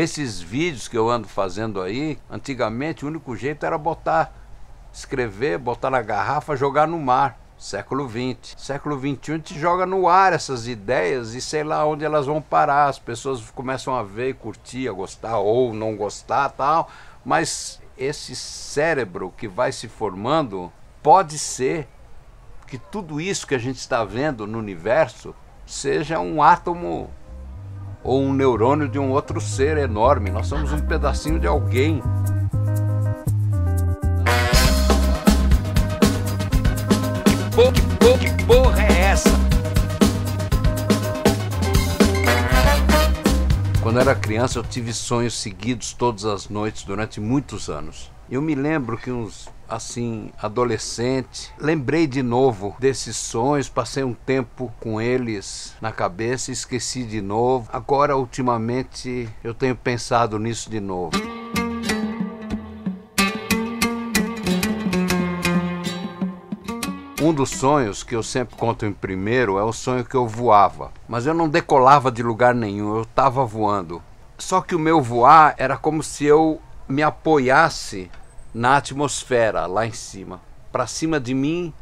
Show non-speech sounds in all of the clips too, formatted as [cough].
Esses vídeos que eu ando fazendo aí, antigamente o único jeito era botar, escrever, botar na garrafa, jogar no mar. Século XX. Século XXI gente joga no ar essas ideias e sei lá onde elas vão parar. As pessoas começam a ver, curtir, a gostar ou não gostar tal. Mas esse cérebro que vai se formando pode ser que tudo isso que a gente está vendo no universo seja um átomo ou um neurônio de um outro ser enorme. Nós somos um pedacinho de alguém. Que, porra, que porra é essa? Quando era criança, eu tive sonhos seguidos todas as noites durante muitos anos. Eu me lembro que uns assim, adolescente, lembrei de novo desses sonhos, passei um tempo com eles na cabeça, esqueci de novo. Agora, ultimamente, eu tenho pensado nisso de novo. Um dos sonhos que eu sempre conto em primeiro é o sonho que eu voava, mas eu não decolava de lugar nenhum, eu estava voando. Só que o meu voar era como se eu me apoiasse na atmosfera lá em cima. Para cima de mim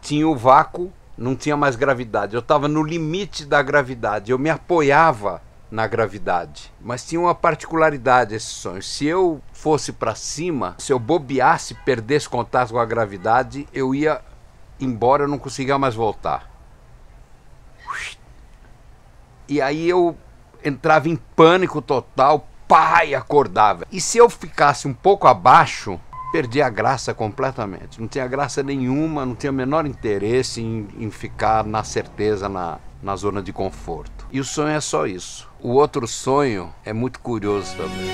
tinha o vácuo, não tinha mais gravidade. Eu estava no limite da gravidade. Eu me apoiava na gravidade. Mas tinha uma particularidade esse sonho. Se eu fosse para cima, se eu bobeasse, perdesse contato com a gravidade, eu ia embora, eu não conseguia mais voltar. E aí eu entrava em pânico total, pai acordava. E se eu ficasse um pouco abaixo, perdi a graça completamente. Não tinha graça nenhuma, não tinha o menor interesse em, em ficar na certeza, na, na zona de conforto. E o sonho é só isso. O outro sonho é muito curioso também.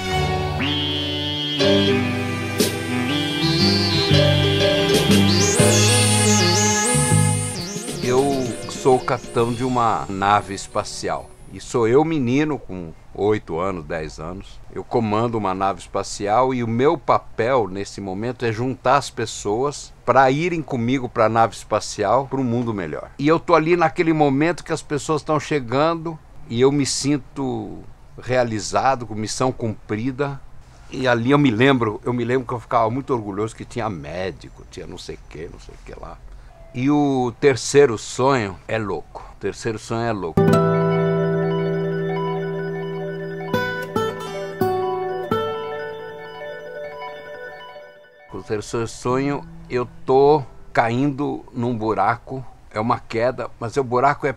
Eu sou o capitão de uma nave espacial. E sou eu, menino, com 8 anos, 10 anos. Eu comando uma nave espacial e o meu papel nesse momento é juntar as pessoas para irem comigo para a nave espacial para um mundo melhor. E eu tô ali naquele momento que as pessoas estão chegando e eu me sinto realizado, com missão cumprida. E ali eu me lembro, eu me lembro que eu ficava muito orgulhoso que tinha médico, tinha não sei o que, não sei o que lá. E o terceiro sonho é louco. O terceiro sonho é louco. Terceiro sonho, eu tô caindo num buraco, é uma queda, mas o buraco é,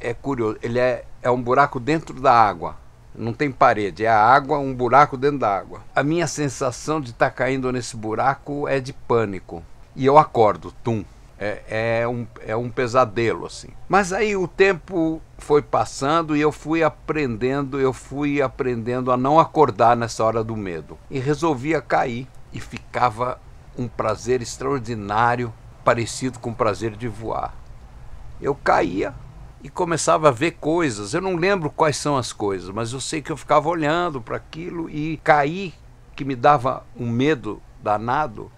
é curioso, ele é, é um buraco dentro da água. Não tem parede, é a água, um buraco dentro da água. A minha sensação de estar tá caindo nesse buraco é de pânico. E eu acordo, tum. É, é, um, é um pesadelo, assim. Mas aí o tempo foi passando e eu fui aprendendo, eu fui aprendendo a não acordar nessa hora do medo. E resolvia cair e ficava um prazer extraordinário, parecido com o prazer de voar. Eu caía e começava a ver coisas. Eu não lembro quais são as coisas, mas eu sei que eu ficava olhando para aquilo e cair, que me dava um medo danado,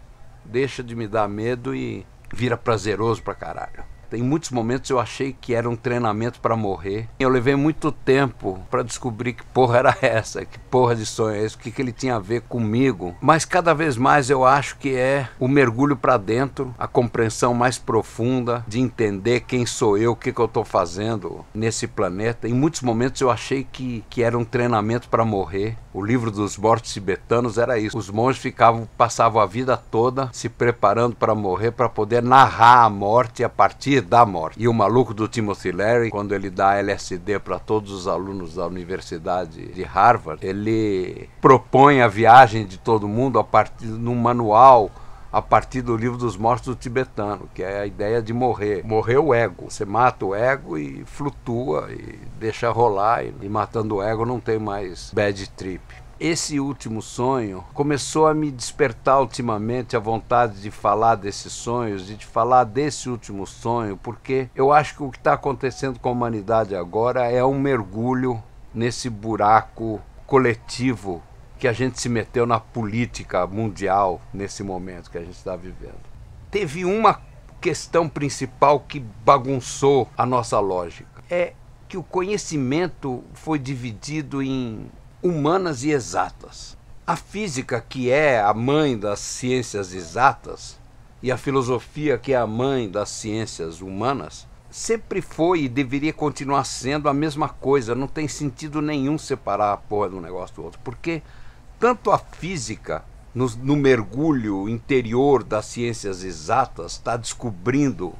deixa de me dar medo e vira prazeroso pra caralho. Em muitos momentos eu achei que era um treinamento para morrer. Eu levei muito tempo para descobrir que porra era [laughs] essa, que porra de sonho é esse, o que, que ele tinha a ver comigo. Mas cada vez mais eu acho que é o mergulho para dentro, a compreensão mais profunda de entender quem sou eu, o que, que eu estou fazendo nesse planeta. Em muitos momentos eu achei que, que era um treinamento para morrer. O livro dos mortos tibetanos era isso. Os monges ficavam, passavam a vida toda se preparando para morrer, para poder narrar a morte a partir da morte. E o maluco do Timothy Leary, quando ele dá LSD para todos os alunos da Universidade de Harvard, ele propõe a viagem de todo mundo a partir num manual a partir do livro dos mortos do tibetano, que é a ideia de morrer. Morrer o ego. Você mata o ego e flutua e deixa rolar. E, e matando o ego não tem mais bad trip esse último sonho começou a me despertar ultimamente a vontade de falar desses sonhos, de falar desse último sonho, porque eu acho que o que está acontecendo com a humanidade agora é um mergulho nesse buraco coletivo que a gente se meteu na política mundial nesse momento que a gente está vivendo. Teve uma questão principal que bagunçou a nossa lógica. É que o conhecimento foi dividido em humanas e exatas. A física, que é a mãe das ciências exatas, e a filosofia, que é a mãe das ciências humanas, sempre foi e deveria continuar sendo a mesma coisa. Não tem sentido nenhum separar a porra de um negócio do outro. Porque tanto a física, no, no mergulho interior das ciências exatas, está descobrindo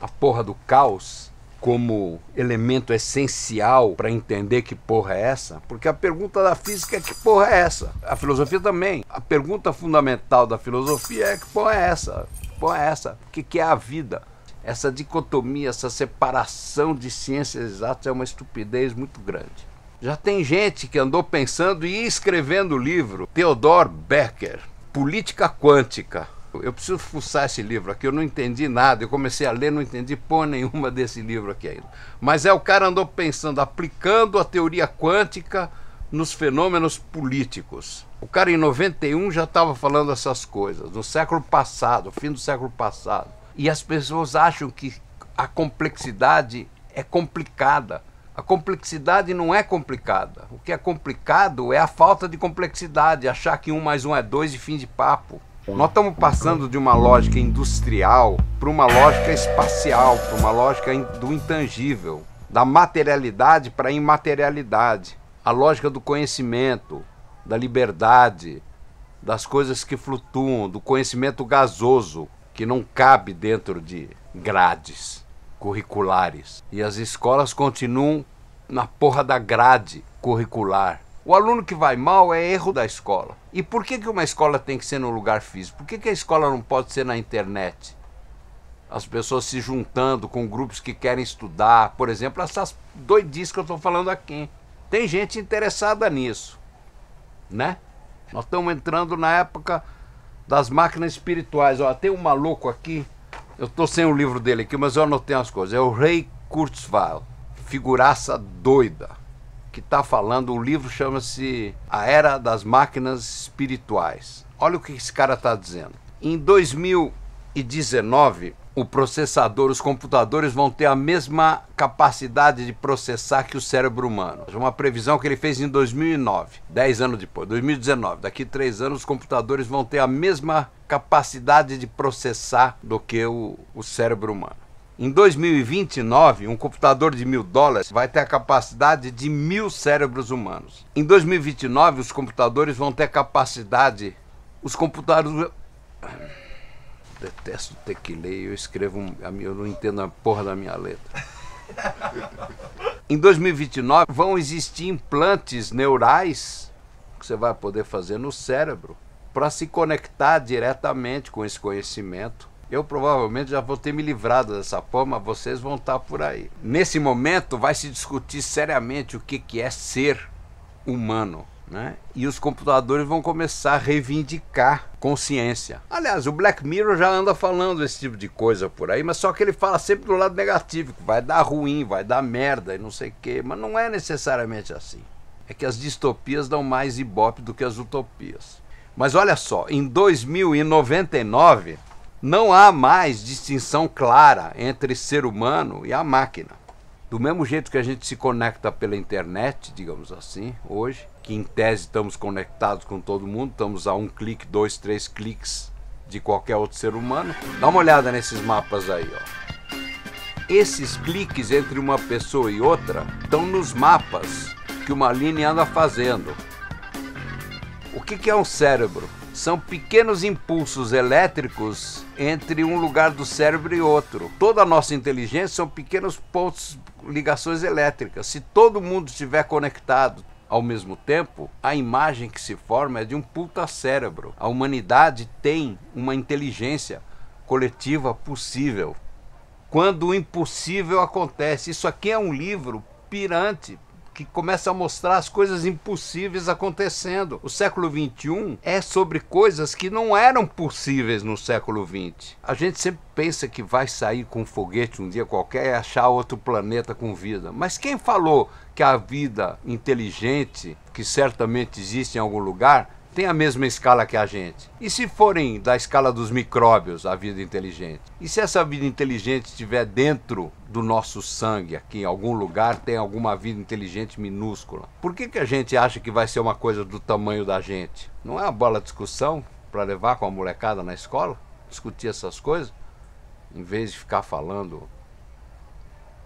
a porra do caos como elemento essencial para entender que porra é essa? Porque a pergunta da física é que porra é essa? A filosofia também. A pergunta fundamental da filosofia é que porra é essa? Que porra é essa? O que, que é a vida? Essa dicotomia, essa separação de ciências exatas é uma estupidez muito grande. Já tem gente que andou pensando e escrevendo o livro Theodor Becker, Política Quântica eu preciso fuçar esse livro aqui, eu não entendi nada. Eu comecei a ler, não entendi porra nenhuma desse livro aqui ainda. Mas é o cara andou pensando, aplicando a teoria quântica nos fenômenos políticos. O cara em 91 já estava falando essas coisas, no século passado, fim do século passado. E as pessoas acham que a complexidade é complicada. A complexidade não é complicada. O que é complicado é a falta de complexidade, achar que um mais um é dois e fim de papo. Nós estamos passando de uma lógica industrial para uma lógica espacial, para uma lógica do intangível, da materialidade para a imaterialidade. A lógica do conhecimento, da liberdade, das coisas que flutuam, do conhecimento gasoso, que não cabe dentro de grades curriculares. E as escolas continuam na porra da grade curricular. O aluno que vai mal é erro da escola. E por que, que uma escola tem que ser no lugar físico? Por que, que a escola não pode ser na internet? As pessoas se juntando com grupos que querem estudar, por exemplo, essas doidices que eu estou falando aqui. Tem gente interessada nisso, né? Nós estamos entrando na época das máquinas espirituais. Ó, tem um maluco aqui, eu estou sem o livro dele aqui, mas eu anotei umas coisas. É o Rei Kurzweil, figuraça doida que está falando, o livro chama-se A Era das Máquinas Espirituais. Olha o que esse cara está dizendo. Em 2019, o processador, os computadores vão ter a mesma capacidade de processar que o cérebro humano. Uma previsão que ele fez em 2009, 10 anos depois, 2019. Daqui a 3 anos, os computadores vão ter a mesma capacidade de processar do que o, o cérebro humano. Em 2029, um computador de mil dólares vai ter a capacidade de mil cérebros humanos. Em 2029, os computadores vão ter a capacidade. Os computadores. Detesto ter que ler, eu escrevo. Um... Eu não entendo a porra da minha letra. Em 2029, vão existir implantes neurais que você vai poder fazer no cérebro para se conectar diretamente com esse conhecimento eu provavelmente já vou ter me livrado dessa porra, mas vocês vão estar por aí. Nesse momento vai se discutir seriamente o que, que é ser humano. Né? E os computadores vão começar a reivindicar consciência. Aliás, o Black Mirror já anda falando esse tipo de coisa por aí, mas só que ele fala sempre do lado negativo, que vai dar ruim, vai dar merda e não sei o quê, mas não é necessariamente assim. É que as distopias dão mais ibope do que as utopias. Mas olha só, em 2099 não há mais distinção clara entre ser humano e a máquina. Do mesmo jeito que a gente se conecta pela internet, digamos assim, hoje, que em tese estamos conectados com todo mundo, estamos a um clique, dois, três cliques de qualquer outro ser humano. Dá uma olhada nesses mapas aí, ó. Esses cliques entre uma pessoa e outra estão nos mapas que uma linha anda fazendo. O que, que é um cérebro? São pequenos impulsos elétricos entre um lugar do cérebro e outro. Toda a nossa inteligência são pequenos pontos, ligações elétricas. Se todo mundo estiver conectado ao mesmo tempo, a imagem que se forma é de um puta cérebro. A humanidade tem uma inteligência coletiva possível. Quando o impossível acontece, isso aqui é um livro pirante, que começa a mostrar as coisas impossíveis acontecendo. O século XXI é sobre coisas que não eram possíveis no século XX. A gente sempre pensa que vai sair com um foguete um dia qualquer e achar outro planeta com vida. Mas quem falou que a vida inteligente, que certamente existe em algum lugar, tem a mesma escala que a gente? E se forem da escala dos micróbios a vida inteligente? E se essa vida inteligente estiver dentro do nosso sangue, aqui em algum lugar, tem alguma vida inteligente minúscula? Por que, que a gente acha que vai ser uma coisa do tamanho da gente? Não é uma bola de discussão para levar com a molecada na escola? Discutir essas coisas? Em vez de ficar falando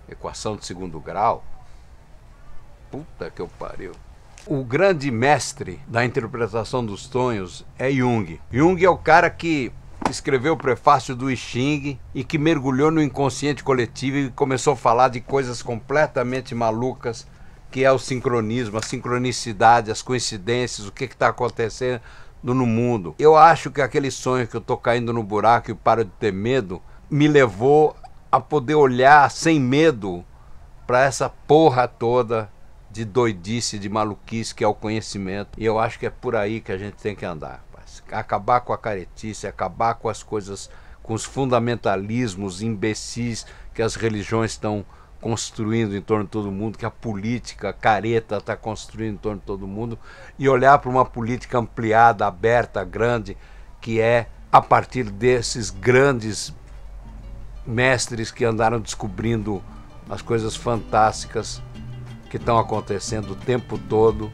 equação de segundo grau? Puta que eu pariu. O grande mestre da interpretação dos sonhos é Jung. Jung é o cara que escreveu o prefácio do I Ching e que mergulhou no inconsciente coletivo e começou a falar de coisas completamente malucas, que é o sincronismo, a sincronicidade, as coincidências, o que está acontecendo no mundo. Eu acho que aquele sonho que eu estou caindo no buraco e paro de ter medo me levou a poder olhar sem medo para essa porra toda de doidice, de maluquice que é o conhecimento. E eu acho que é por aí que a gente tem que andar. Acabar com a caretice, acabar com as coisas, com os fundamentalismos imbecis que as religiões estão construindo em torno de todo mundo, que a política careta está construindo em torno de todo mundo, e olhar para uma política ampliada, aberta, grande, que é a partir desses grandes mestres que andaram descobrindo as coisas fantásticas que estão acontecendo o tempo todo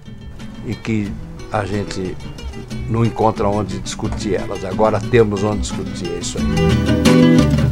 e que a gente não encontra onde discutir elas. Agora temos onde discutir, é isso aí.